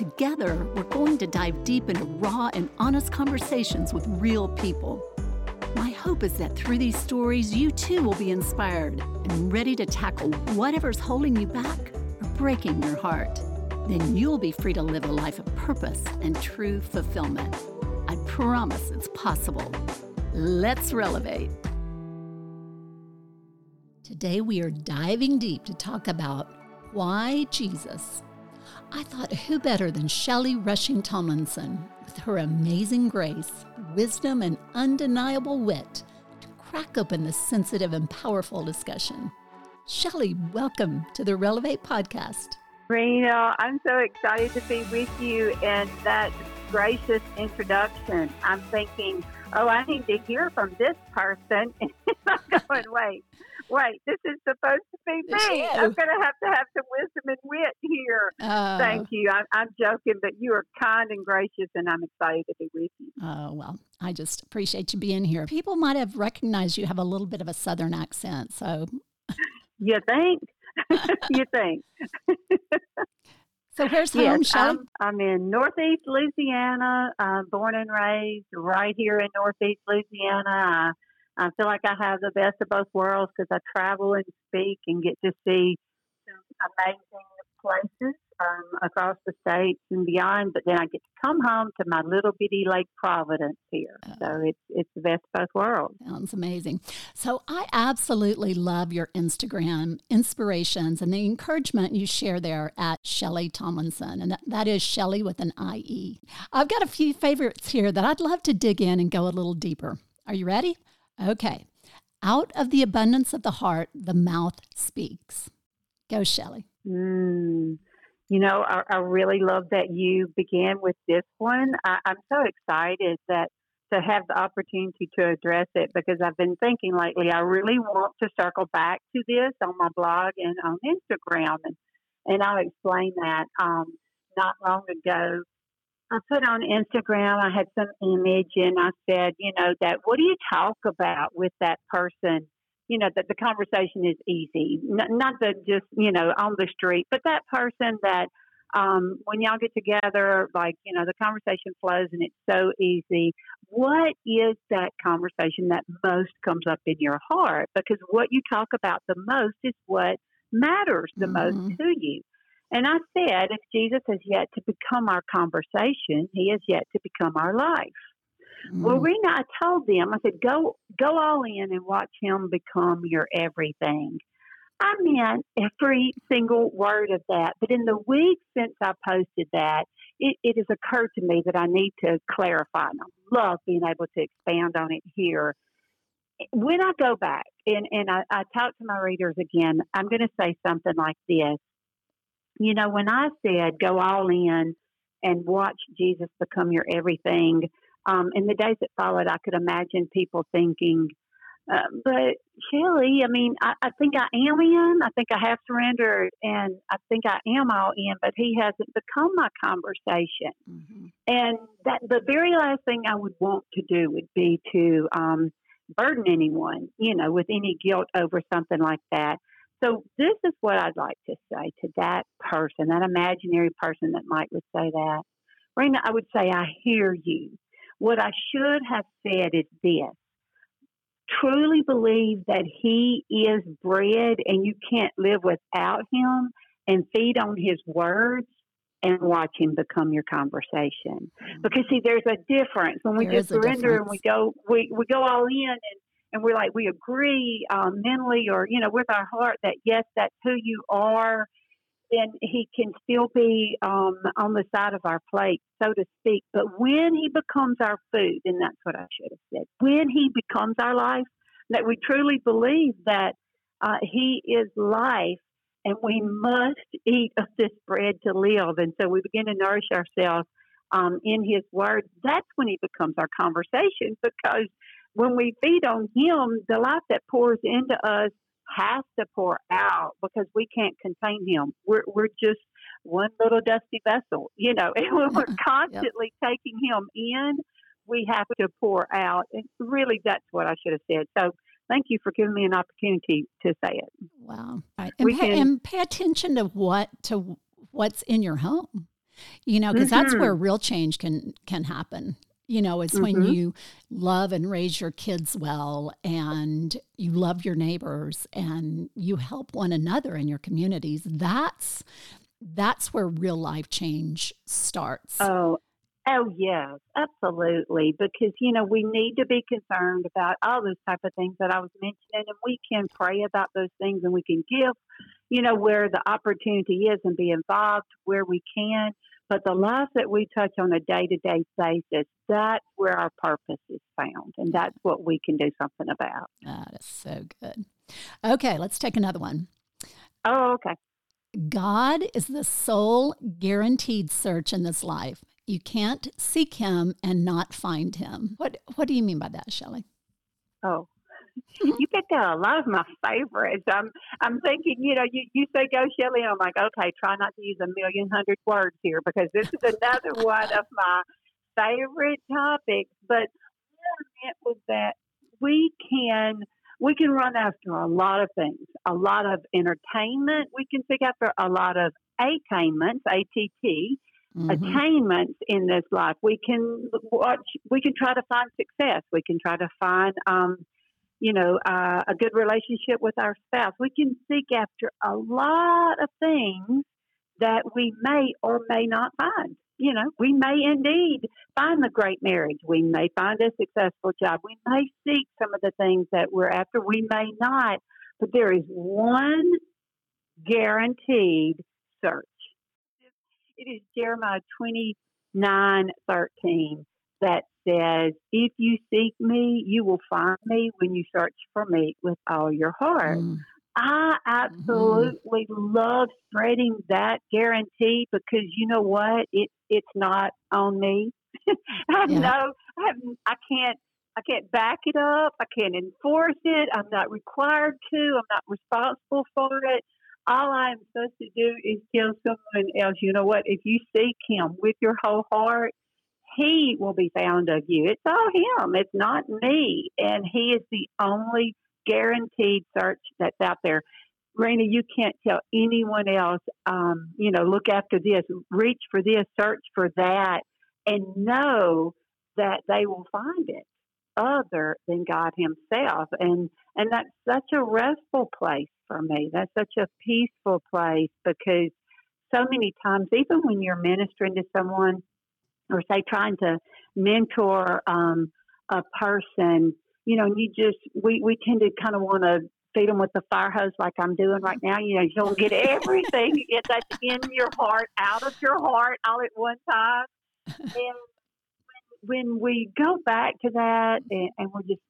Together, we're going to dive deep into raw and honest conversations with real people. My hope is that through these stories, you too will be inspired and ready to tackle whatever's holding you back or breaking your heart. Then you'll be free to live a life of purpose and true fulfillment. I promise it's possible. Let's relevate. Today, we are diving deep to talk about why Jesus I thought who better than Shelley Rushing Tomlinson, with her amazing grace, wisdom, and undeniable wit, to crack open this sensitive and powerful discussion. Shelley, welcome to the Relevate podcast. Rena, I'm so excited to be with you and that gracious introduction. I'm thinking, oh, I need to hear from this person. And I'm going, wait, wait, this is supposed to be me. I'm going to have to have some wisdom and wit here. Uh, Thank you. I, I'm joking, but you are kind and gracious, and I'm excited to be with you. Oh, well, I just appreciate you being here. People might have recognized you have a little bit of a Southern accent, so. you think? you think? So where's home, yes, I'm, I'm, in Northeast Louisiana, uh, born and raised right here in Northeast Louisiana. I, I feel like I have the best of both worlds because I travel and speak and get to see some amazing places um, across the states and beyond. But then I get to come home to my little bitty Lake Providence here. Oh. So it's it's the best of both worlds. Sounds amazing. So I absolutely love your Instagram inspirations and the encouragement you share there at Shelley Tomlinson, and that, that is Shelley with an I E. I've got a few favorites here that I'd love to dig in and go a little deeper. Are you ready? Okay. Out of the abundance of the heart, the mouth speaks. Go, Shelley. Mm. You know, I, I, really love that you began with this one. I, I'm so excited that to have the opportunity to address it because I've been thinking lately. I really want to circle back to this on my blog and on Instagram, and and I'll explain that. Um, not long ago, I put on Instagram. I had some image, and I said, you know, that what do you talk about with that person? You know, that the conversation is easy, not, not the just, you know, on the street, but that person that um, when y'all get together, like, you know, the conversation flows and it's so easy. What is that conversation that most comes up in your heart? Because what you talk about the most is what matters the mm-hmm. most to you. And I said, if Jesus has yet to become our conversation, he has yet to become our life. Mm. Well, Rena, I told them, I said, go, go all in and watch him become your everything. I meant every single word of that. But in the weeks since I posted that, it, it has occurred to me that I need to clarify. And I love being able to expand on it here. When I go back and, and I, I talk to my readers again, I'm going to say something like this. You know, when I said go all in and watch Jesus become your everything, um, in the days that followed, I could imagine people thinking, uh, but Shelley, I mean, I, I think I am in. I think I have surrendered, and I think I am all in. But he hasn't become my conversation. Mm-hmm. And that the very last thing I would want to do would be to um, burden anyone, you know, with any guilt over something like that. So this is what I'd like to say to that person, that imaginary person that might would say that. Rena, I would say, I hear you. What I should have said is this truly believe that He is bread and you can't live without Him and feed on His words and watch Him become your conversation. Mm-hmm. Because, see, there's a difference when we there just surrender and we go, we, we go all in and and we're like we agree um, mentally or you know with our heart that yes that's who you are then he can still be um, on the side of our plate, so to speak. But when he becomes our food, and that's what I should have said, when he becomes our life, that we truly believe that uh, he is life and we must eat of this bread to live. And so we begin to nourish ourselves um, in His Word, that's when He becomes our conversation because when we feed on Him, the life that pours into us has to pour out because we can't contain Him. We're, we're just one little dusty vessel, you know, and when we're constantly yep. taking Him in, we have to pour out. And really, that's what I should have said. So, thank you for giving me an opportunity to say it. Wow! Right. And, pay, can, and pay attention to what to what's in your home. You know, because mm-hmm. that's where real change can can happen. You know, it's mm-hmm. when you love and raise your kids well and you love your neighbors and you help one another in your communities. That's that's where real life change starts. Oh, Oh yes, absolutely. Because you know we need to be concerned about all those type of things that I was mentioning, and we can pray about those things, and we can give, you know, where the opportunity is, and be involved where we can. But the life that we touch on a day to day basis, that's where our purpose is found, and that's what we can do something about. Ah, that is so good. Okay, let's take another one. Oh, okay. God is the sole guaranteed search in this life. You can't seek him and not find him. What What do you mean by that, Shelley? Oh, you picked out a lot of my favorites. I'm I'm thinking, you know, you, you say go Shelley, I'm like, okay, try not to use a million hundred words here because this is another one of my favorite topics. But what I meant was that we can we can run after a lot of things, a lot of entertainment. We can seek after a lot of attainments, A T T, mm-hmm. attainments in this life. We can watch. We can try to find success. We can try to find, um, you know, uh, a good relationship with our spouse. We can seek after a lot of things that we may or may not find. You know, we may indeed find the great marriage. We may find a successful job. We may seek some of the things that we're after. We may not. But there is one guaranteed search it is Jeremiah 29 13 that says, If you seek me, you will find me when you search for me with all your heart. Mm. I absolutely mm-hmm. love spreading that guarantee because you know what? It it's not on me. I yeah. know I I can't I can't back it up. I can't enforce it. I'm not required to. I'm not responsible for it all I'm supposed to do is tell someone else, you know what, if you seek him with your whole heart, he will be found of you. It's all him. It's not me. And he is the only guaranteed search that's out there. Rena, you can't tell anyone else, um, you know, look after this, reach for this, search for that, and know that they will find it other than God Himself. And and that's such a restful place for me. That's such a peaceful place because so many times, even when you're ministering to someone or say trying to mentor um, a person, you know, you just, we, we tend to kind of want to feed them with the fire hose like I'm doing right now. You know, you don't get everything. you get that in your heart, out of your heart, all at one time. And when, when we go back to that and, and we're just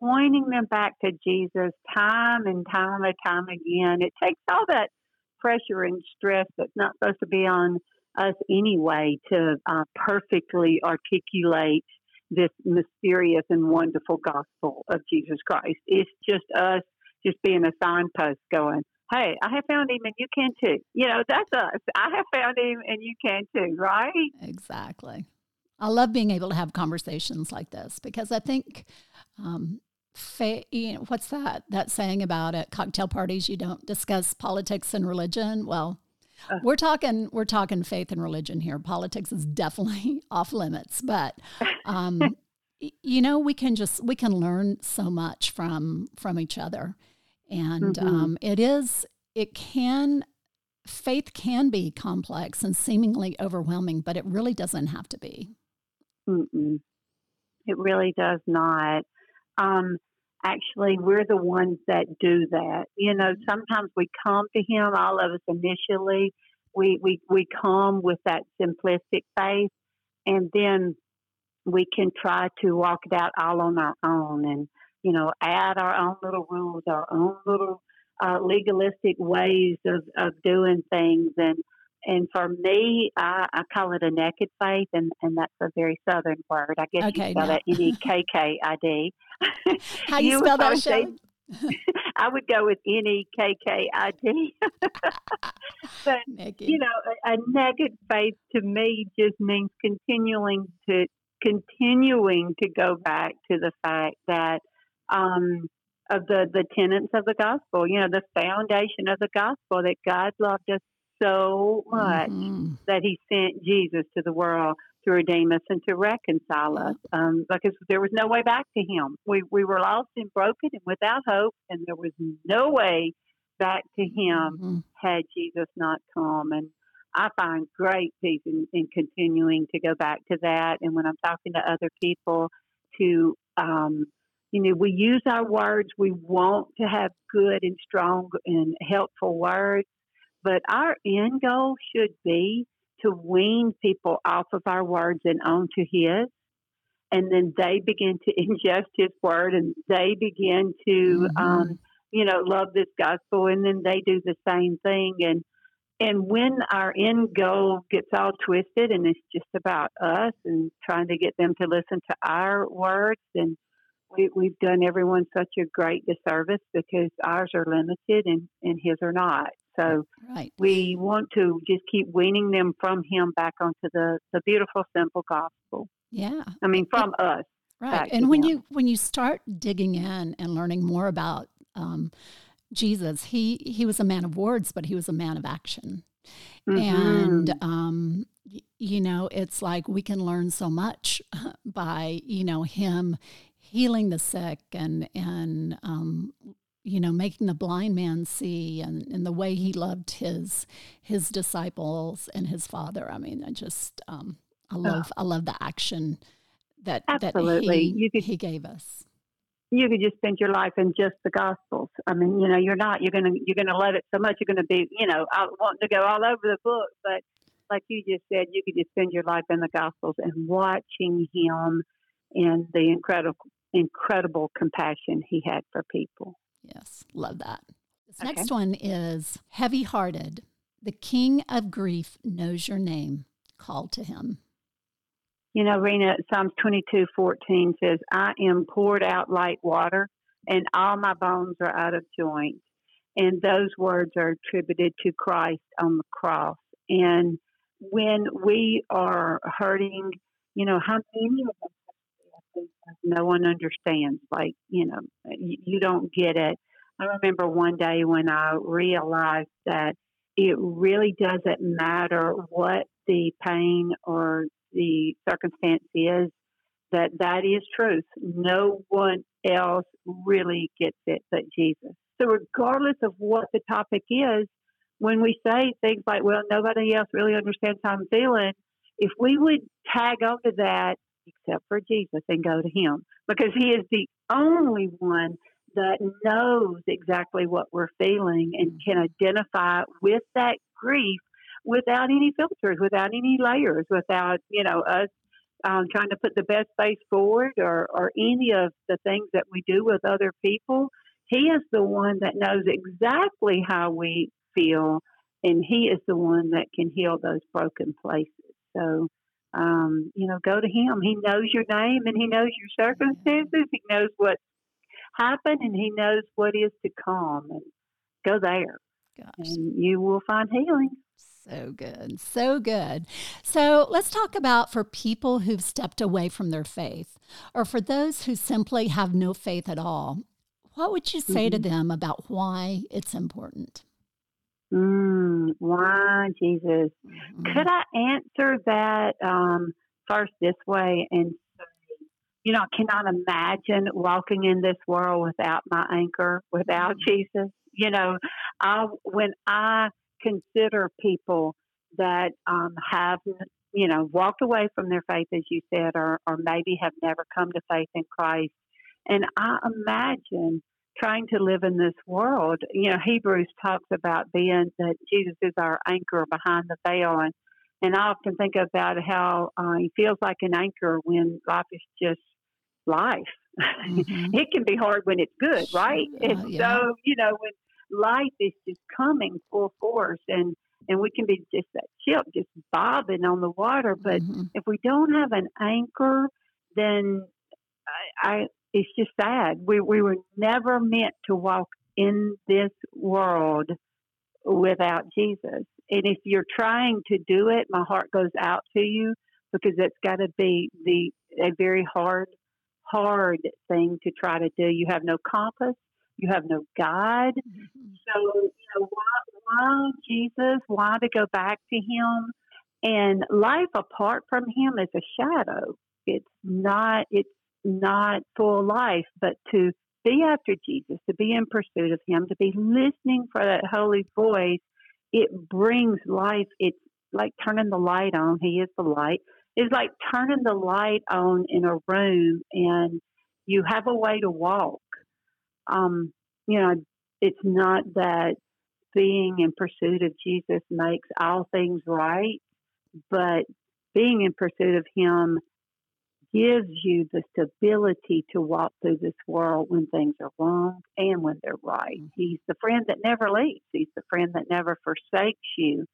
pointing them back to Jesus time and time and time again. It takes all that pressure and stress that's not supposed to be on us anyway to uh, perfectly articulate this mysterious and wonderful gospel of Jesus Christ. It's just us just being a signpost going, hey, I have found him and you can too. You know, that's us. I have found him and you can too, right? Exactly. I love being able to have conversations like this because I think um, fa- you know, what's that that saying about at cocktail parties you don't discuss politics and religion well uh, we're talking we're talking faith and religion here. Politics is definitely off limits but um, you know we can just we can learn so much from from each other. And mm-hmm. um, it is it can faith can be complex and seemingly overwhelming but it really doesn't have to be. Mm-mm. it really does not. Um, actually we're the ones that do that. You know, sometimes we come to him, all of us initially, we, we, we come with that simplistic faith and then we can try to walk it out all on our own and, you know, add our own little rules, our own little uh, legalistic ways of, of doing things. And and for me, I, I call it a naked faith, and, and that's a very southern word. I guess okay, you spell no. that N E K K I D. How you, you spell that, say, I would go with N E K K I D. But naked. you know, a, a naked faith to me just means continuing to continuing to go back to the fact that um, of the the tenets of the gospel. You know, the foundation of the gospel that God loved us so much mm-hmm. that He sent Jesus to the world to redeem us and to reconcile us um, because there was no way back to Him. We, we were lost and broken and without hope, and there was no way back to Him mm-hmm. had Jesus not come. And I find great peace in, in, continuing to go back to that. And when I'm talking to other people, to um, you know, we use our words. We want to have good and strong and helpful words, but our end goal should be to wean people off of our words and onto His. And then they begin to ingest His word and they begin to, mm-hmm. um, you know, love this gospel. And then they do the same thing. And, and when our end goal gets all twisted and it's just about us and trying to get them to listen to our words, then we, we've done everyone such a great disservice because ours are limited and, and his are not. So right. we want to just keep weaning them from him back onto the, the beautiful, simple gospel. Yeah. I mean, from and, us. Right. And when him. you when you start digging in and learning more about um, Jesus, he he was a man of words, but he was a man of action. Mm-hmm. And um, you know, it's like we can learn so much by you know him healing the sick and and um, you know, making the blind man see and, and the way he loved his his disciples and his father. I mean, I just um, I love oh. I love the action that Absolutely. that he, you could, he gave us. You could just spend your life in just the Gospels. I mean, you know, you're not you're gonna you're gonna love it so much. You're gonna be, you know, wanting to go all over the book. But like you just said, you could just spend your life in the Gospels and watching him and the incredible incredible compassion he had for people. Yes, love that. This okay. next one is heavy hearted. The king of grief knows your name. Call to him. You know, Rena, Psalms 22 14 says, I am poured out like water, and all my bones are out of joint. And those words are attributed to Christ on the cross. And when we are hurting, you know, how many of us no one understands. Like, you know, you, don't get it. I remember one day when I realized that it really doesn't matter what the pain or the circumstance is, that that is truth. No one else really gets it but Jesus. So, regardless of what the topic is, when we say things like, well, nobody else really understands how I'm feeling, if we would tag onto that except for Jesus and go to Him because He is the only one that knows exactly what we're feeling and can identify with that grief without any filters, without any layers, without, you know, us um, trying to put the best face forward or, or any of the things that we do with other people. He is the one that knows exactly how we feel, and He is the one that can heal those broken places. So um, you know, go to him. He knows your name and he knows your circumstances. He knows what happened and he knows what is to come. And go there. Gosh. And you will find healing. So good. So good. So let's talk about for people who've stepped away from their faith or for those who simply have no faith at all. What would you say mm-hmm. to them about why it's important? Mm, why, Jesus? Mm-hmm. Could I answer that um, first this way and say, you know, I cannot imagine walking in this world without my anchor, without mm-hmm. Jesus. You know, I, when I consider people that um, have, you know, walked away from their faith, as you said, or, or maybe have never come to faith in Christ, and I imagine trying to live in this world. You know, Hebrews talks about being that Jesus is our anchor behind the veil, and and I often think about how uh, he feels like an anchor when life is just life. Mm-hmm. it can be hard when it's good, right? Uh, yeah. so you know when life is just coming full force and and we can be just that ship just bobbing on the water. But mm-hmm. if we don't have an anchor, then I it's just sad. We we were never meant to walk in this world without Jesus. And if you're trying to do it, my heart goes out to you because it's got to be the a very hard, hard thing to try to do. You have no compass, you have no guide. Mm-hmm. So, you know, why, why Jesus? Why to go back to Him? And life apart from Him is a shadow. It's not. It's not full life, but to be after Jesus, to be in pursuit of Him, to be listening for that holy voice, it brings life. It's like turning the light on. He is the light. It's like turning the light on in a room and you have a way to walk. Um, you know, it's not that being in pursuit of Jesus makes all things right, but being in pursuit of Him gives you the stability to walk through this world when things are wrong and when they're right. Mm-hmm. He's the friend that never leaves. He's the friend that never forsakes you.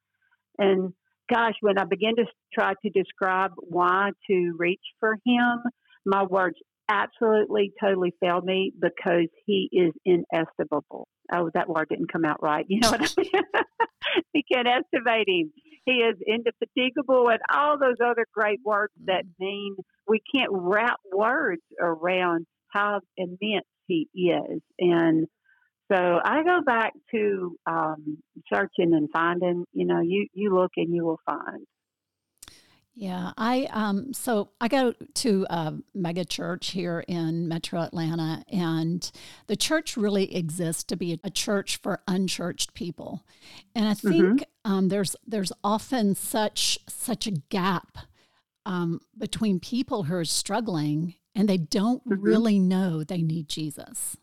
And gosh, when I begin to try to describe why to reach for him, my words absolutely totally failed me because he is inestimable. Oh, that word didn't come out right. You know what I mean? we can't estimate him. He is indefatigable and all those other great words that mm-hmm. mean we can't wrap words around how immense he is. And so I go back to um, searching and finding, you know, you, you look and you will find. Yeah, I um so I go to a mega church here in Metro Atlanta and the church really exists to be a church for unchurched people. And I mm-hmm. think mm-hmm. um, there's there's often such such a gap um, between people who are struggling and they don't mm-hmm. really know they need Jesus.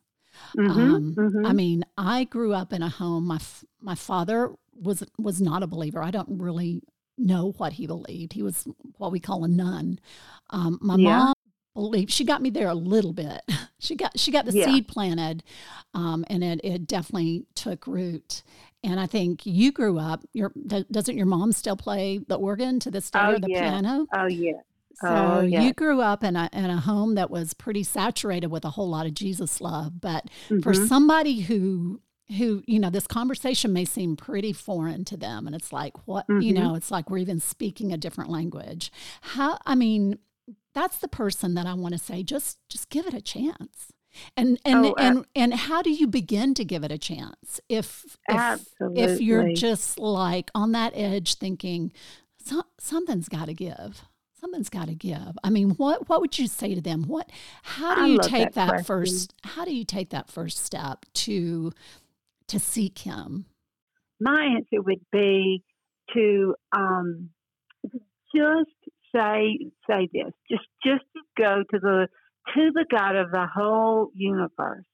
Mm-hmm, um, mm-hmm. I mean, I grew up in a home. My my father was was not a believer. I don't really know what he believed. He was what we call a nun. Um, my yeah. mom believed she got me there a little bit. She got she got the yeah. seed planted, um, and it it definitely took root. And I think you grew up. Your doesn't your mom still play the organ to this day oh, or the yeah. piano? Oh yeah. So oh, you grew up in a in a home that was pretty saturated with a whole lot of Jesus love. But mm-hmm. for somebody who who you know this conversation may seem pretty foreign to them, and it's like what mm-hmm. you know, it's like we're even speaking a different language. How I mean, that's the person that I want to say just just give it a chance. And and oh, and and how do you begin to give it a chance if if, if you're just like on that edge thinking so, something's got to give something's got to give i mean what what would you say to them what how do you take that, that first how do you take that first step to to seek him my answer would be to um, just say say this just just to go to the to the God of the whole universe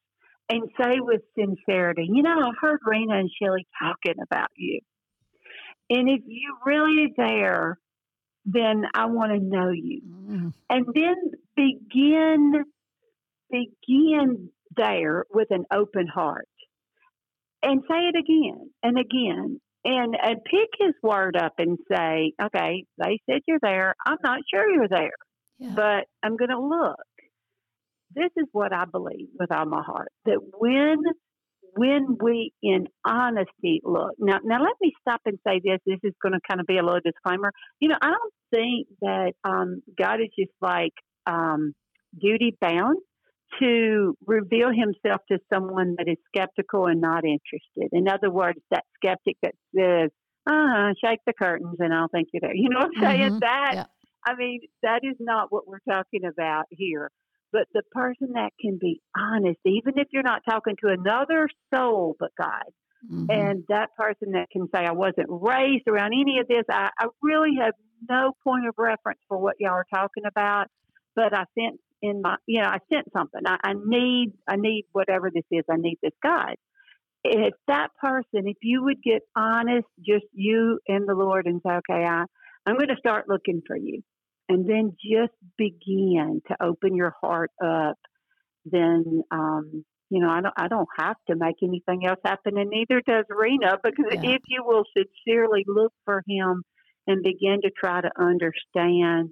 and say with sincerity, you know, I heard Rena and Shelley talking about you. And if you're really there, then I want to know you. Mm. And then begin begin there with an open heart. And say it again and again. And, and pick his word up and say, okay, they said you're there. I'm not sure you're there, yeah. but I'm going to look this is what I believe with all my heart that when when we in honesty look now now let me stop and say this this is going to kind of be a little disclaimer you know i don't think that um, god is just like um, duty bound to reveal himself to someone that is skeptical and not interested in other words that skeptic that says uh shake the curtains and i'll think you're there you know what i'm saying mm-hmm. that yeah. i mean that is not what we're talking about here but the person that can be honest, even if you're not talking to another soul but God, mm-hmm. and that person that can say, I wasn't raised around any of this, I, I really have no point of reference for what y'all are talking about, but I sense in my, you know, I sent something. I, I need, I need whatever this is, I need this God. If that person, if you would get honest, just you and the Lord, and say, okay, I, I'm going to start looking for you and then just begin to open your heart up, then um, you know, I don't, I don't have to make anything else happen, and neither does Rena, because yeah. if you will sincerely look for Him and begin to try to understand,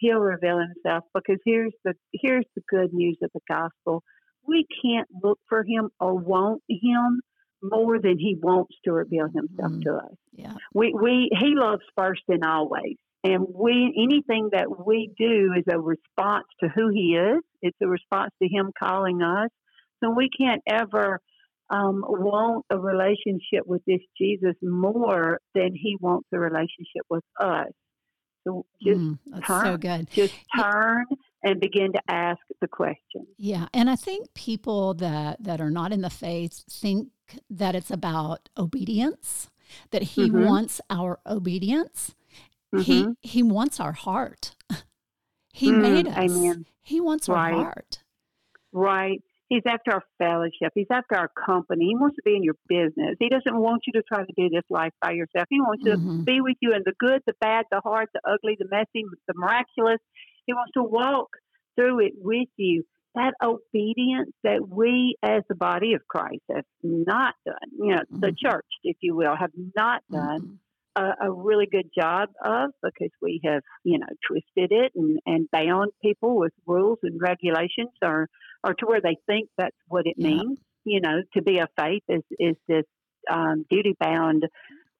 He'll reveal Himself. Because here's the here's the good news of the gospel: we can't look for Him or want Him more than He wants to reveal Himself mm. to us. Yeah, we we He loves first and always. And we anything that we do is a response to who he is. It's a response to him calling us. So we can't ever um, want a relationship with this Jesus more than he wants a relationship with us. So just mm, turn, so good. Just turn and begin to ask the question. Yeah, and I think people that that are not in the faith think that it's about obedience, that he mm-hmm. wants our obedience. Mm-hmm. He he wants our heart. he mm, made us. Amen. He wants right. our heart. Right. He's after our fellowship. He's after our company. He wants to be in your business. He doesn't want you to try to do this life by yourself. He wants mm-hmm. to be with you in the good, the bad, the hard, the ugly, the messy, the miraculous. He wants to walk through it with you. That obedience that we as the body of Christ have not done, you know, mm-hmm. the church, if you will, have not done. Mm-hmm a, a, really good job of because we have, you know, twisted it and, and bound people with rules and regulations or, or to where they think that's what it yeah. means. You know, to be a faith is, is this um, duty bound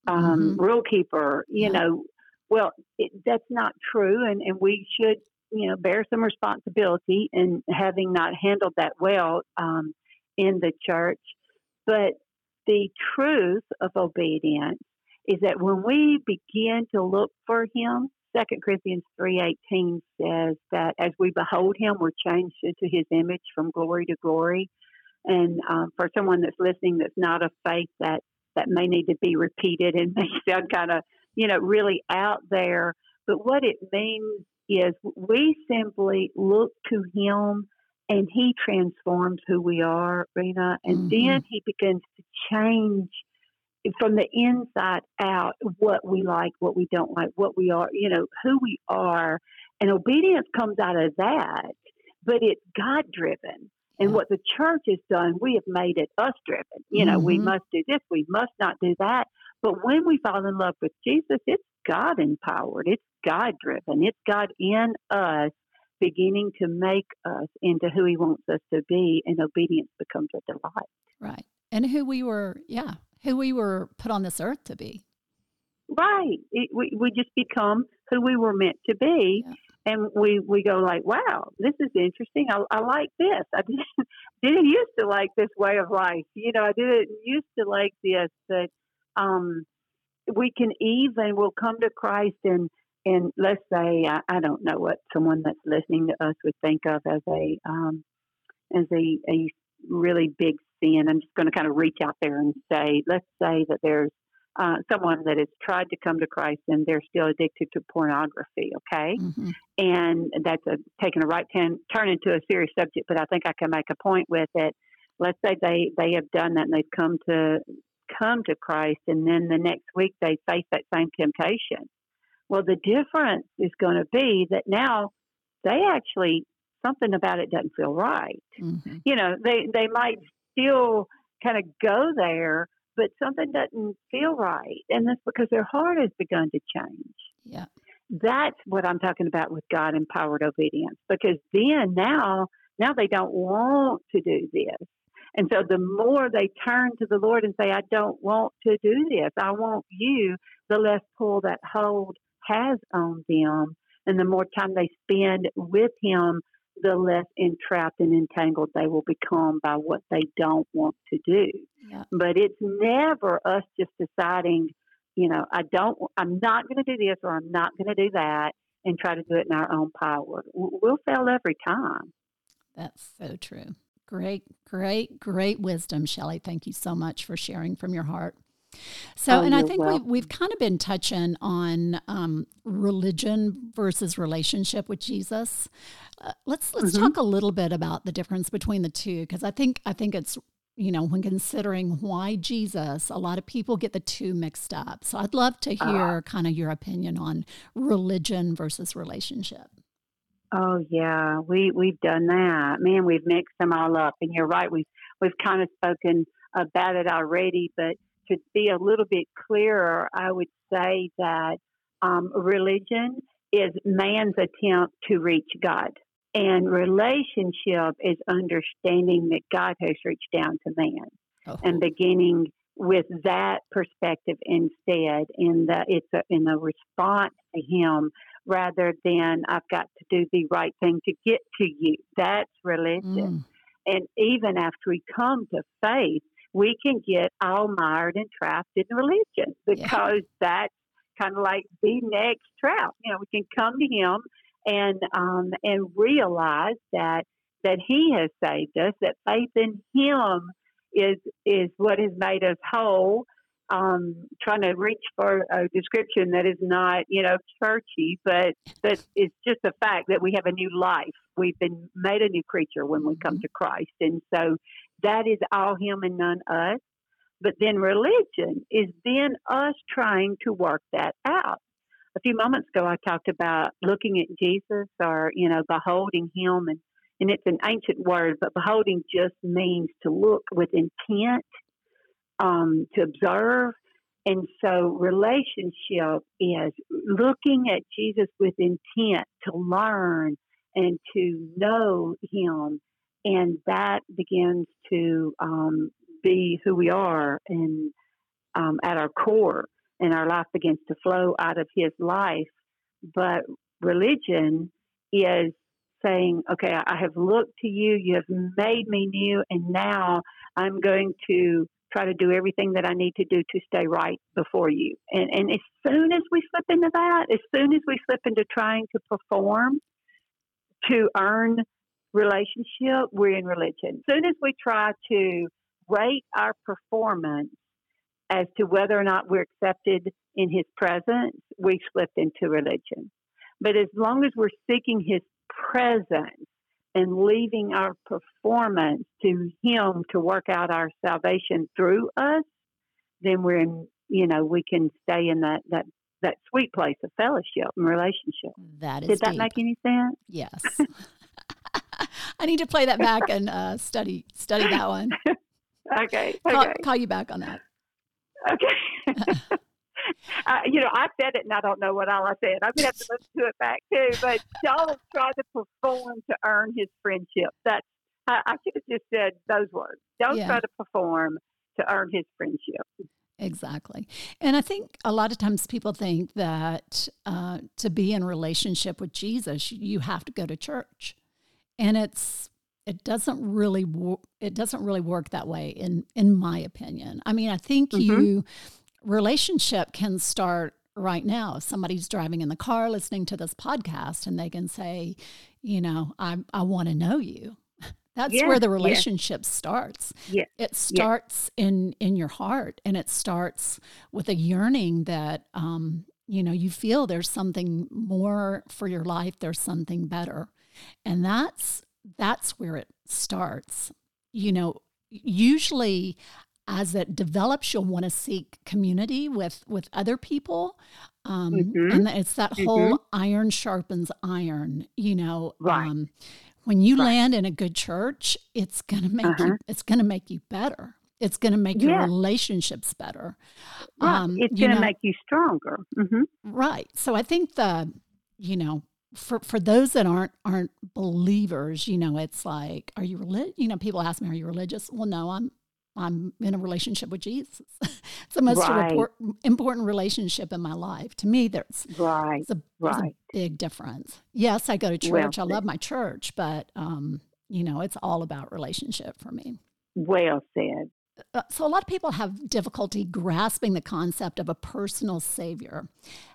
um, mm-hmm. rule keeper, you yeah. know. Well, it, that's not true, and, and we should, you know, bear some responsibility in having not handled that well um, in the church. But the truth of obedience is that when we begin to look for him, 2 Corinthians 3.18 says that as we behold him, we're changed into his image from glory to glory. And um, for someone that's listening that's not of faith, that, that may need to be repeated and may sound kind of, you know, really out there. But what it means is we simply look to him and he transforms who we are, Rena, and mm-hmm. then he begins to change from the inside out what we like, what we don't like, what we are, you know, who we are. And obedience comes out of that, but it's God driven. And what the church has done, we have made it us driven. You know, mm-hmm. we must do this, we must not do that. But when we fall in love with Jesus, it's God empowered, it's God driven, it's God in us beginning to make us into who He wants us to be, and obedience becomes a delight. Right. And who we were, yeah, who we were put on this earth to be. Right. It, we, we just become who we were meant to be. Yeah. And we, we go like, wow, this is interesting. I, I like this. I didn't, didn't used to like this way of life. You know, I didn't used to like this, but um, we can even, we'll come to Christ and, and let's say, I, I don't know what someone that's listening to us would think of as a, um, as a, a really big sin. I'm just going to kind of reach out there and say, let's say that there's uh, someone that has tried to come to Christ and they're still addicted to pornography, okay? Mm-hmm. And that's a, taking a right turn, turn into a serious subject, but I think I can make a point with it. Let's say they, they have done that and they've come to come to Christ, and then the next week they face that same temptation. Well, the difference is going to be that now they actually something about it doesn't feel right. Mm-hmm. You know, they they might still kind of go there, but something doesn't feel right. And that's because their heart has begun to change. Yeah. That's what I'm talking about with God empowered obedience. Because then now, now they don't want to do this. And so the more they turn to the Lord and say, I don't want to do this, I want you, the less pull that hold has on them. And the more time they spend with Him, the less entrapped and entangled they will become by what they don't want to do. Yeah. But it's never us just deciding, you know, I don't, I'm not going to do this or I'm not going to do that and try to do it in our own power. We'll fail every time. That's so true. Great, great, great wisdom, Shelley. Thank you so much for sharing from your heart. So, oh, and I think we've, we've kind of been touching on um, religion versus relationship with Jesus. Uh, let's let's mm-hmm. talk a little bit about the difference between the two because I think I think it's you know when considering why Jesus, a lot of people get the two mixed up. So I'd love to ah. hear uh, kind of your opinion on religion versus relationship. Oh yeah, we we've done that. Man, we've mixed them all up. And you're right, we've we've kind of spoken about it already, but to be a little bit clearer, I would say that um, religion is man's attempt to reach God. And relationship is understanding that God has reached down to man oh. and beginning with that perspective instead in that it's a, in a response to him rather than I've got to do the right thing to get to you. That's religion. Mm. And even after we come to faith, we can get all mired and trapped in religion because yeah. that's kind of like the next trap. You know, we can come to Him and um, and realize that that He has saved us, that faith in Him is is what has made us whole. Um, trying to reach for a description that is not, you know, churchy, but but it's just the fact that we have a new life. We've been made a new creature when we come to Christ, and so that is all Him and none us. But then religion is then us trying to work that out. A few moments ago, I talked about looking at Jesus or, you know, beholding him. And, and it's an ancient word, but beholding just means to look with intent, um, to observe. And so relationship is looking at Jesus with intent to learn and to know him. And that begins to um, be who we are and um, at our core, and our life begins to flow out of His life. But religion is saying, okay, I have looked to you, you have made me new, and now I'm going to try to do everything that I need to do to stay right before you. And, and as soon as we slip into that, as soon as we slip into trying to perform to earn relationship, we're in religion. As soon as we try to rate our performance as to whether or not we're accepted in his presence, we slip into religion. But as long as we're seeking his presence and leaving our performance to him to work out our salvation through us, then we're in, you know, we can stay in that, that, that sweet place of fellowship and relationship. That is Did that deep. make any sense? Yes. I need to play that back and uh, study study that one. okay. Call, okay. call you back on that. Okay. uh, you know, I said it and I don't know what all I said. I'm gonna have to listen to it back too. But y'all try to perform to earn his friendship. That's I, I should have just said those words. Don't yeah. try to perform to earn his friendship. Exactly. And I think a lot of times people think that uh, to be in relationship with Jesus, you have to go to church. And it's it doesn't really wo- it doesn't really work that way in in my opinion. I mean, I think mm-hmm. you relationship can start right now. If somebody's driving in the car listening to this podcast and they can say, you know, I I want to know you. That's yeah, where the relationship yeah. starts. Yeah. It starts yeah. in in your heart and it starts with a yearning that um, you know, you feel there's something more for your life, there's something better. And that's that's where it starts. You know, usually as it develops, you'll want to seek community with with other people, um, mm-hmm. and it's that mm-hmm. whole iron sharpens iron. You know, right. um, when you right. land in a good church, it's gonna make uh-huh. you. It's gonna make you better. It's going to make yeah. your relationships better. Right. Um, it's going to make you stronger. Mm-hmm. Right. So I think the, you know, for for those that aren't aren't believers, you know, it's like, are you religious? You know, people ask me, "Are you religious?" Well, no, I'm I'm in a relationship with Jesus. it's the most right. report, important relationship in my life. To me, there's right, a, right. a big difference. Yes, I go to church. Well I love my church, but um, you know, it's all about relationship for me. Well said. Uh, so a lot of people have difficulty grasping the concept of a personal savior.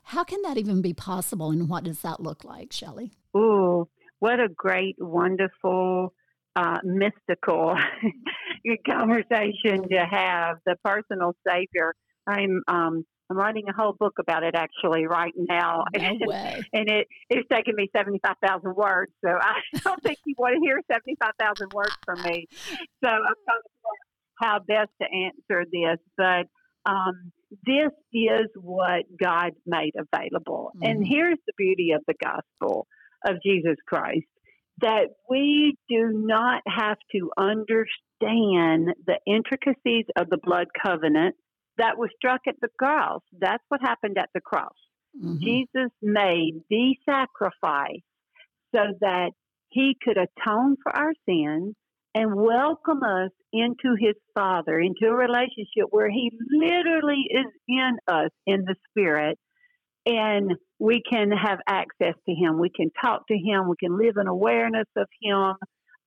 How can that even be possible, and what does that look like, Shelley? Oh, what a great, wonderful, uh, mystical conversation to have. The personal savior. I'm um, I'm writing a whole book about it actually right now, no way. and it it's taken me seventy five thousand words. So I don't think you want to hear seventy five thousand words from me. So I'm trying to how best to answer this, but um, this is what God made available. Mm-hmm. And here's the beauty of the gospel of Jesus Christ that we do not have to understand the intricacies of the blood covenant that was struck at the cross. That's what happened at the cross. Mm-hmm. Jesus made the sacrifice so that he could atone for our sins and welcome us into his Father, into a relationship where he literally is in us in the Spirit. And we can have access to him. We can talk to him. We can live in awareness of him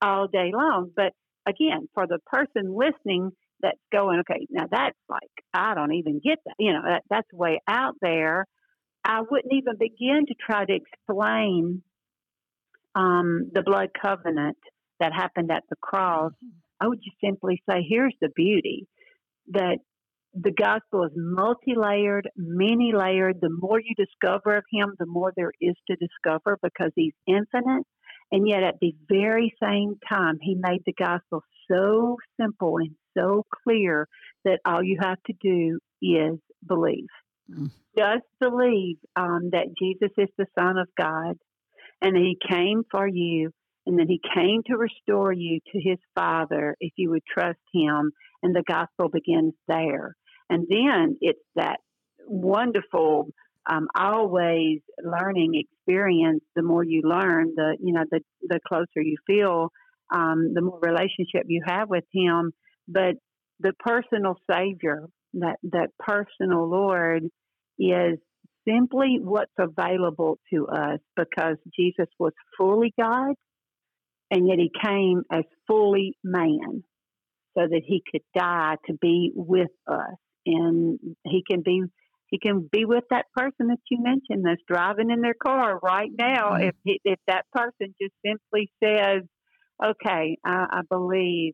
all day long. But again, for the person listening that's going, okay, now that's like, I don't even get that. You know, that, that's way out there. I wouldn't even begin to try to explain um, the blood covenant that happened at the cross, mm-hmm. I would just simply say, here's the beauty that the gospel is multi layered, many layered. The more you discover of him, the more there is to discover because he's infinite. And yet, at the very same time, he made the gospel so simple and so clear that all you have to do is believe. Mm. Just believe um, that Jesus is the Son of God and he came for you and then he came to restore you to his father if you would trust him and the gospel begins there. And then it's that wonderful um, always learning experience. The more you learn the you know the the closer you feel um, the more relationship you have with him. But the personal savior that that personal lord is simply what's available to us because Jesus was fully God and yet he came as fully man so that he could die to be with us and he can be he can be with that person that you mentioned that's driving in their car right now mm-hmm. if if that person just simply says okay I, I believe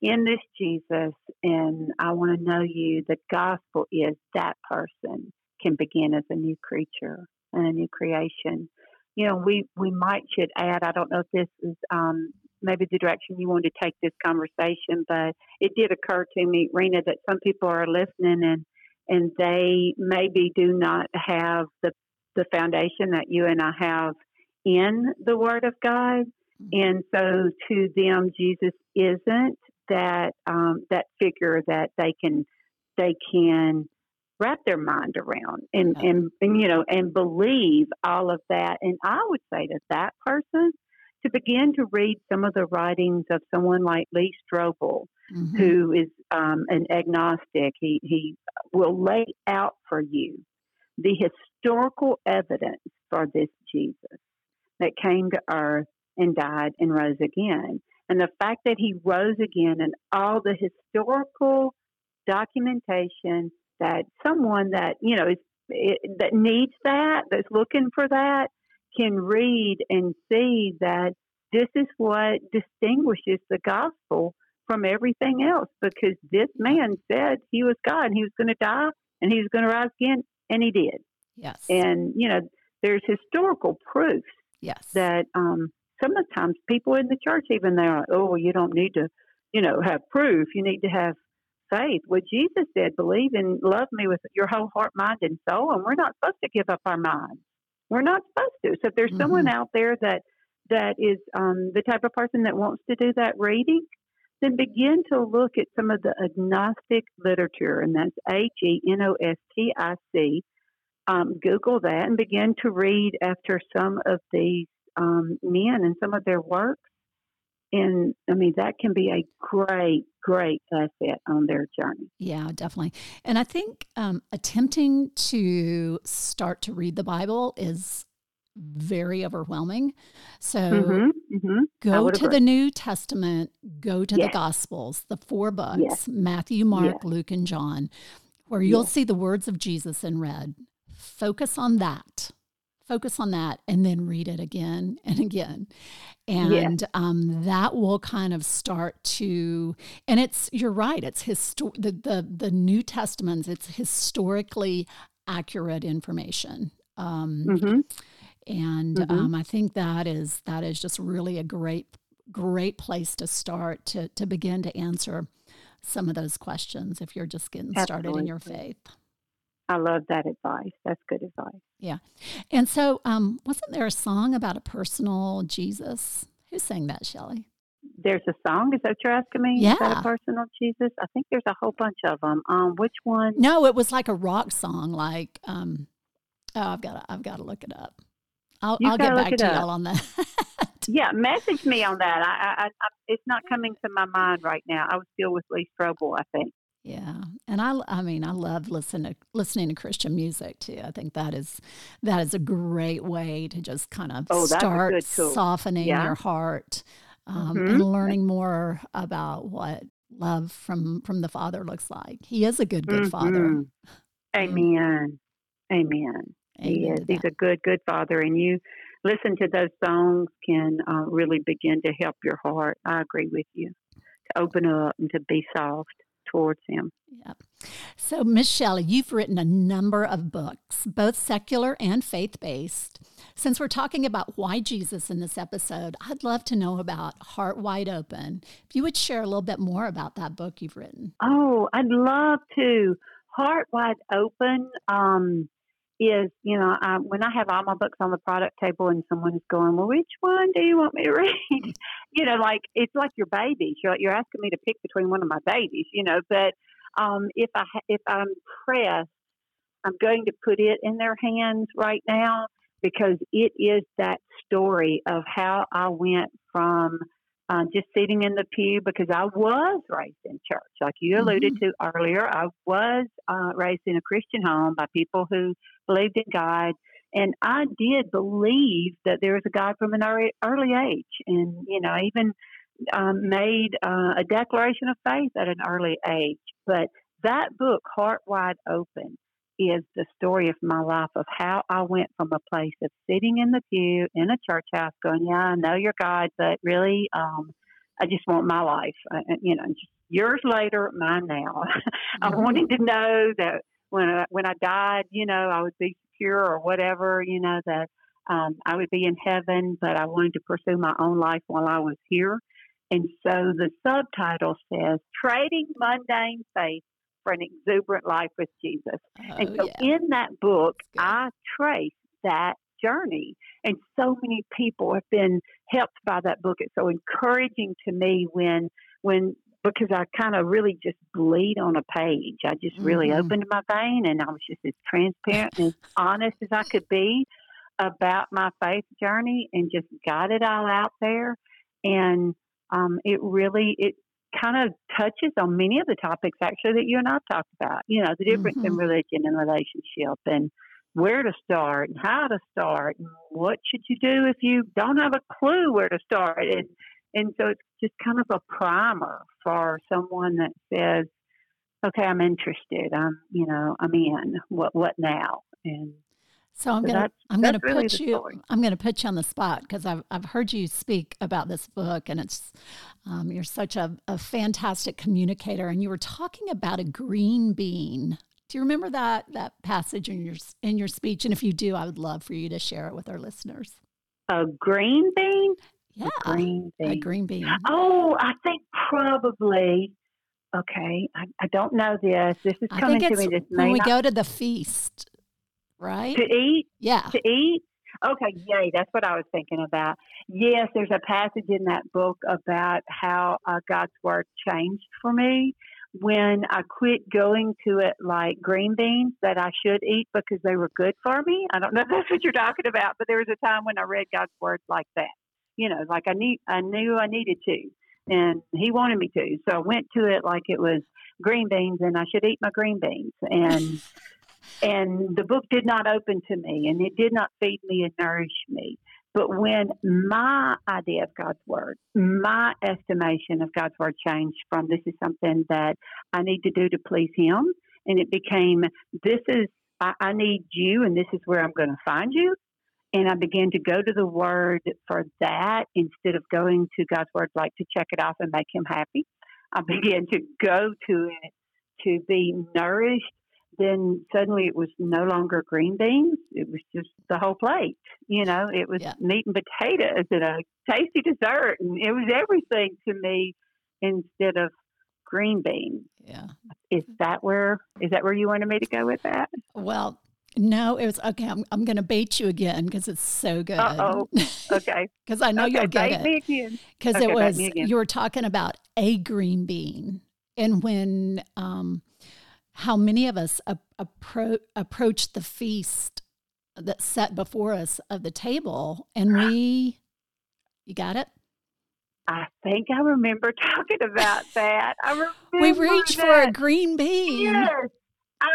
in this Jesus and I want to know you the gospel is that person can begin as a new creature and a new creation. You know, we, we might should add, I don't know if this is um, maybe the direction you want to take this conversation, but it did occur to me, Rena, that some people are listening and, and they maybe do not have the, the foundation that you and I have in the Word of God. Mm-hmm. And so to them, Jesus isn't that um, that figure that they can they can wrap their mind around and, yeah. and, and, you know, and believe all of that. And I would say to that person to begin to read some of the writings of someone like Lee Strobel, mm-hmm. who is um, an agnostic. He, he will lay out for you the historical evidence for this Jesus that came to earth and died and rose again. And the fact that he rose again and all the historical documentation that someone that you know is it, that needs that that's looking for that can read and see that this is what distinguishes the gospel from everything else because this man said he was God and he was going to die and he was going to rise again and he did. Yes. And you know there's historical proof. Yes. That um, sometimes people in the church even they're like, oh, you don't need to, you know, have proof. You need to have faith. Well, Jesus said, believe and love me with your whole heart, mind, and soul. And we're not supposed to give up our minds. We're not supposed to. So if there's mm-hmm. someone out there that that is um, the type of person that wants to do that reading, then begin to look at some of the agnostic literature, and that's A G N O S T I C. Um, Google that and begin to read after some of these um, men and some of their works and I mean that can be a great, great asset on their journey. Yeah, definitely. And I think um, attempting to start to read the Bible is very overwhelming. So mm-hmm, mm-hmm. go to agree. the New Testament, go to yes. the Gospels, the four books yes. Matthew, Mark, yes. Luke, and John, where you'll see the words of Jesus in red. Focus on that focus on that and then read it again and again and yeah. um, that will kind of start to and it's you're right it's histo- the, the the new testaments it's historically accurate information um, mm-hmm. and mm-hmm. Um, i think that is that is just really a great great place to start to to begin to answer some of those questions if you're just getting Absolutely. started in your faith I love that advice. That's good advice. Yeah. And so, um, wasn't there a song about a personal Jesus? Who sang that, Shelley? There's a song. Is that what you're asking me? Yeah. Is that a personal Jesus? I think there's a whole bunch of them. Um, which one? No, it was like a rock song. Like, um, oh, I've got to, I've got to look it up. I'll, I'll get back to y'all on that. yeah, message me on that. I, I, I, it's not coming to my mind right now. I was still with Lee Strobel, I think. Yeah, and I, I mean, I love listening to listening to Christian music too. I think that is that is a great way to just kind of oh, start softening yeah. your heart um, mm-hmm. and learning more about what love from from the Father looks like. He is a good, good mm-hmm. Father. Amen. Amen. He is. He's a good, good Father, and you listen to those songs can uh, really begin to help your heart. I agree with you. To open up and to be soft towards him. Yeah. So, Miss Shelley, you've written a number of books, both secular and faith based. Since we're talking about why Jesus in this episode, I'd love to know about Heart Wide Open. If you would share a little bit more about that book you've written. Oh, I'd love to. Heart Wide Open. Um, is, you know, um, when I have all my books on the product table and someone's going, well, which one do you want me to read? you know, like it's like your babies. You're, you're asking me to pick between one of my babies, you know. But um, if I if I'm pressed, I'm going to put it in their hands right now because it is that story of how I went from uh, just sitting in the pew because I was raised in church, like you alluded mm-hmm. to earlier. I was uh, raised in a Christian home by people who believed in God, and I did believe that there was a God from an early, early age, and you know, I even um, made uh, a declaration of faith at an early age. But that book, Heart Wide Open, is the story of my life of how I went from a place of sitting in the pew in a church house going, yeah, I know you're God, but really, um, I just want my life, uh, uh you know, years later, mine now. I mm-hmm. wanted to know that when I, when I died, you know, I would be secure or whatever, you know, that um, I would be in heaven, but I wanted to pursue my own life while I was here. And so the subtitle says Trading Mundane Faith for an exuberant life with Jesus. Oh, and so yeah. in that book, I trace that journey. And so many people have been helped by that book. It's so encouraging to me when when because I kind of really just bleed on a page. I just really mm-hmm. opened my vein and I was just as transparent and as honest as I could be about my faith journey and just got it all out there. And um, it really it kind of touches on many of the topics actually that you and I've talked about. You know, the difference mm-hmm. in religion and relationship and where to start and how to start and what should you do if you don't have a clue where to start. And and so it's just kind of a primer for someone that says, Okay, I'm interested. I'm you know, I'm in. What what now? And so I'm so gonna I'm gonna really put you I'm gonna put you on the spot because I've I've heard you speak about this book and it's um, you're such a, a fantastic communicator and you were talking about a green bean. Do you remember that that passage in your in your speech? And if you do, I would love for you to share it with our listeners. A green bean. Yeah, a green bean. A green bean. Oh, I think probably. Okay, I, I don't know this. This is coming to me. This when we not... go to the feast right? To eat? Yeah. To eat? Okay, yay, that's what I was thinking about. Yes, there's a passage in that book about how uh, God's word changed for me when I quit going to it like green beans that I should eat because they were good for me. I don't know if that's what you're talking about, but there was a time when I read God's Word like that. You know, like I need, I knew I needed to, and He wanted me to, so I went to it like it was green beans, and I should eat my green beans, and and the book did not open to me and it did not feed me and nourish me. But when my idea of God's word, my estimation of God's word changed from this is something that I need to do to please Him, and it became this is, I, I need you and this is where I'm going to find you. And I began to go to the word for that instead of going to God's word like to check it off and make Him happy. I began to go to it to be nourished then suddenly it was no longer green beans. It was just the whole plate. You know, it was yeah. meat and potatoes and a tasty dessert, and it was everything to me instead of green beans. Yeah. Is that where is that where you wanted me to go with that? Well, no, it was okay. I'm, I'm going to bait you again because it's so good. Oh, okay. Because I know okay, you'll get bait it. Because okay, it was you were talking about a green bean, and when um, how many of us appro- approach the feast that's set before us of the table, and we, you got it. I think I remember talking about that. I remember we reached that. for a green bean. Yes, I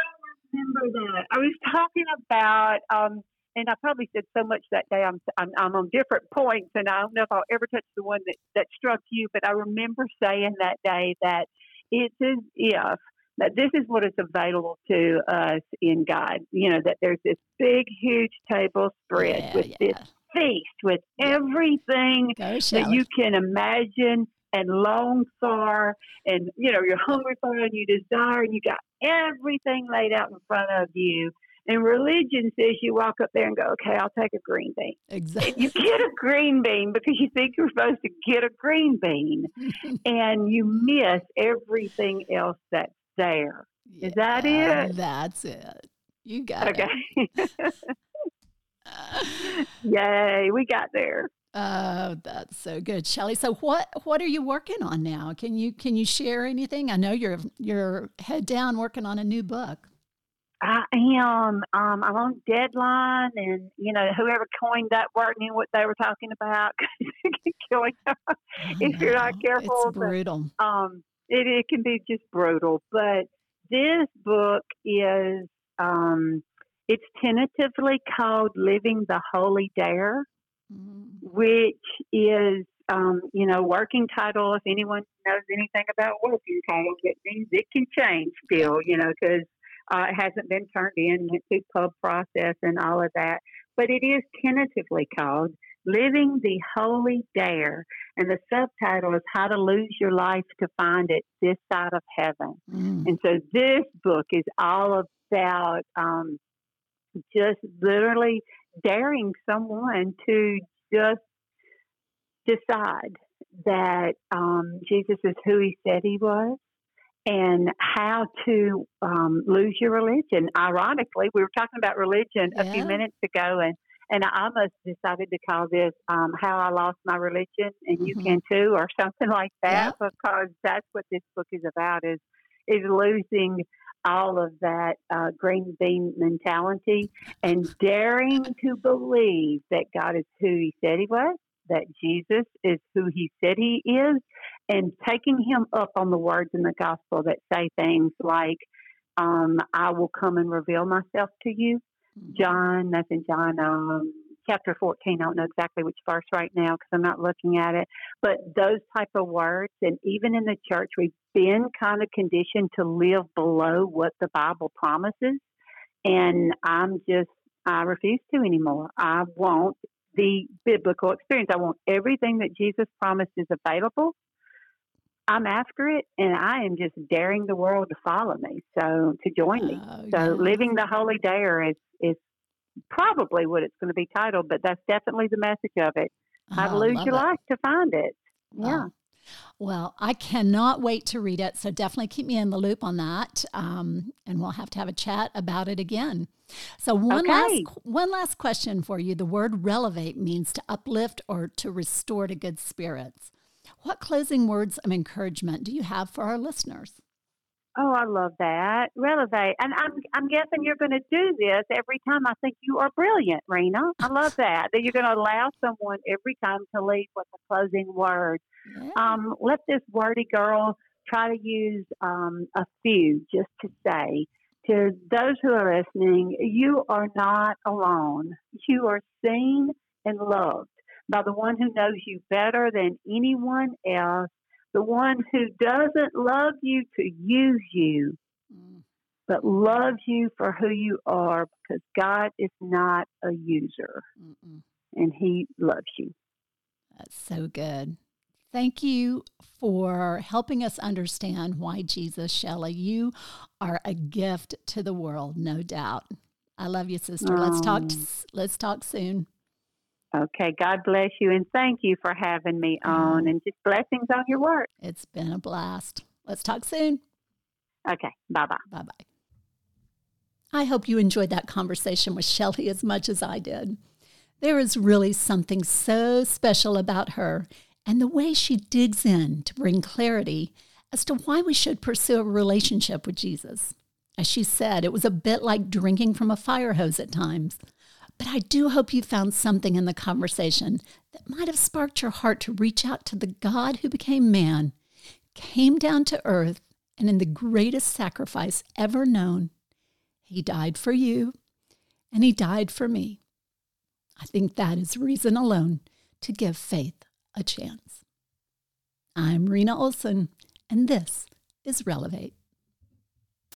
remember that. I was talking about, um, and I probably said so much that day. I'm, I'm I'm on different points, and I don't know if I'll ever touch the one that that struck you. But I remember saying that day that it's as if that this is what is available to us in God. You know that there's this big, huge table spread yeah, with yeah. this feast with everything Go, that you can imagine and long for. And you know you're hungry for and you desire and you got everything laid out in front of you. And religion says you walk up there and go okay i'll take a green bean. Exactly you get a green bean because you think you're supposed to get a green bean. And you miss everything else that's there is that it that's it you got okay. it Yay, we got there. Oh, that's so good, Shelley. So what what are you working on now? Can you can you share anything? I know you're you're head down working on a new book. I am. Um, I'm on deadline, and you know, whoever coined that word knew what they were talking about. Killing if you're not careful, it's brutal. But, um, it it can be just brutal. But this book is um, it's tentatively called Living the Holy Dare, mm-hmm. which is, um, you know, working title. If anyone knows anything about working titles, it means it can change still, you know, because uh, it hasn't been turned in, went through pub process and all of that. But it is tentatively called Living the Holy Dare. And the subtitle is How to Lose Your Life to Find It This Side of Heaven. Mm. And so this book is all about um, just literally daring someone to just decide that um, Jesus is who he said he was and how to um, lose your religion. Ironically, we were talking about religion yeah. a few minutes ago, and, and I almost decided to call this um, How I Lost My Religion, and mm-hmm. you can too, or something like that, yeah. because that's what this book is about is, is losing all of that uh, green bean mentality and daring to believe that God is who He said He was, that Jesus is who He said He is, and taking Him up on the words in the gospel that say things like, um, I will come and reveal myself to you. John, that's in John um, chapter 14. I don't know exactly which verse right now because I'm not looking at it. But those type of words, and even in the church, we've been kind of conditioned to live below what the Bible promises. And I'm just, I refuse to anymore. I want the biblical experience. I want everything that Jesus promised is available. I'm after it, and I am just daring the world to follow me, so to join me. Oh, so, yes. living the holy dare is is probably what it's going to be titled, but that's definitely the message of it. How to oh, lose your it. life to find it. Yeah. Oh. Well, I cannot wait to read it. So definitely keep me in the loop on that. Um, and we'll have to have a chat about it again. So one okay. last one last question for you. The word relevate means to uplift or to restore to good spirits. What closing words of encouragement do you have for our listeners? Oh, I love that. Relevate. And I'm I'm guessing you're going to do this every time I think you are brilliant, Rena. I love that. that you're going to allow someone every time to leave with a closing word. Yeah. Um, let this wordy girl try to use um, a few just to say to those who are listening, you are not alone. You are seen and loved by the one who knows you better than anyone else the one who doesn't love you to use you, mm. but loves you for who you are because God is not a user Mm-mm. and He loves you. That's so good. Thank you for helping us understand why Jesus, Shelley, you are a gift to the world, no doubt. I love you, sister. Oh. Let's talk. Let's talk soon. Okay, God bless you and thank you for having me on and just blessings on your work. It's been a blast. Let's talk soon. Okay. Bye bye. Bye bye. I hope you enjoyed that conversation with Shelley as much as I did. There is really something so special about her and the way she digs in to bring clarity as to why we should pursue a relationship with Jesus. As she said, it was a bit like drinking from a fire hose at times. But I do hope you found something in the conversation that might have sparked your heart to reach out to the God who became man, came down to earth, and in the greatest sacrifice ever known, he died for you and he died for me. I think that is reason alone to give faith a chance. I'm Rena Olson, and this is Relevate.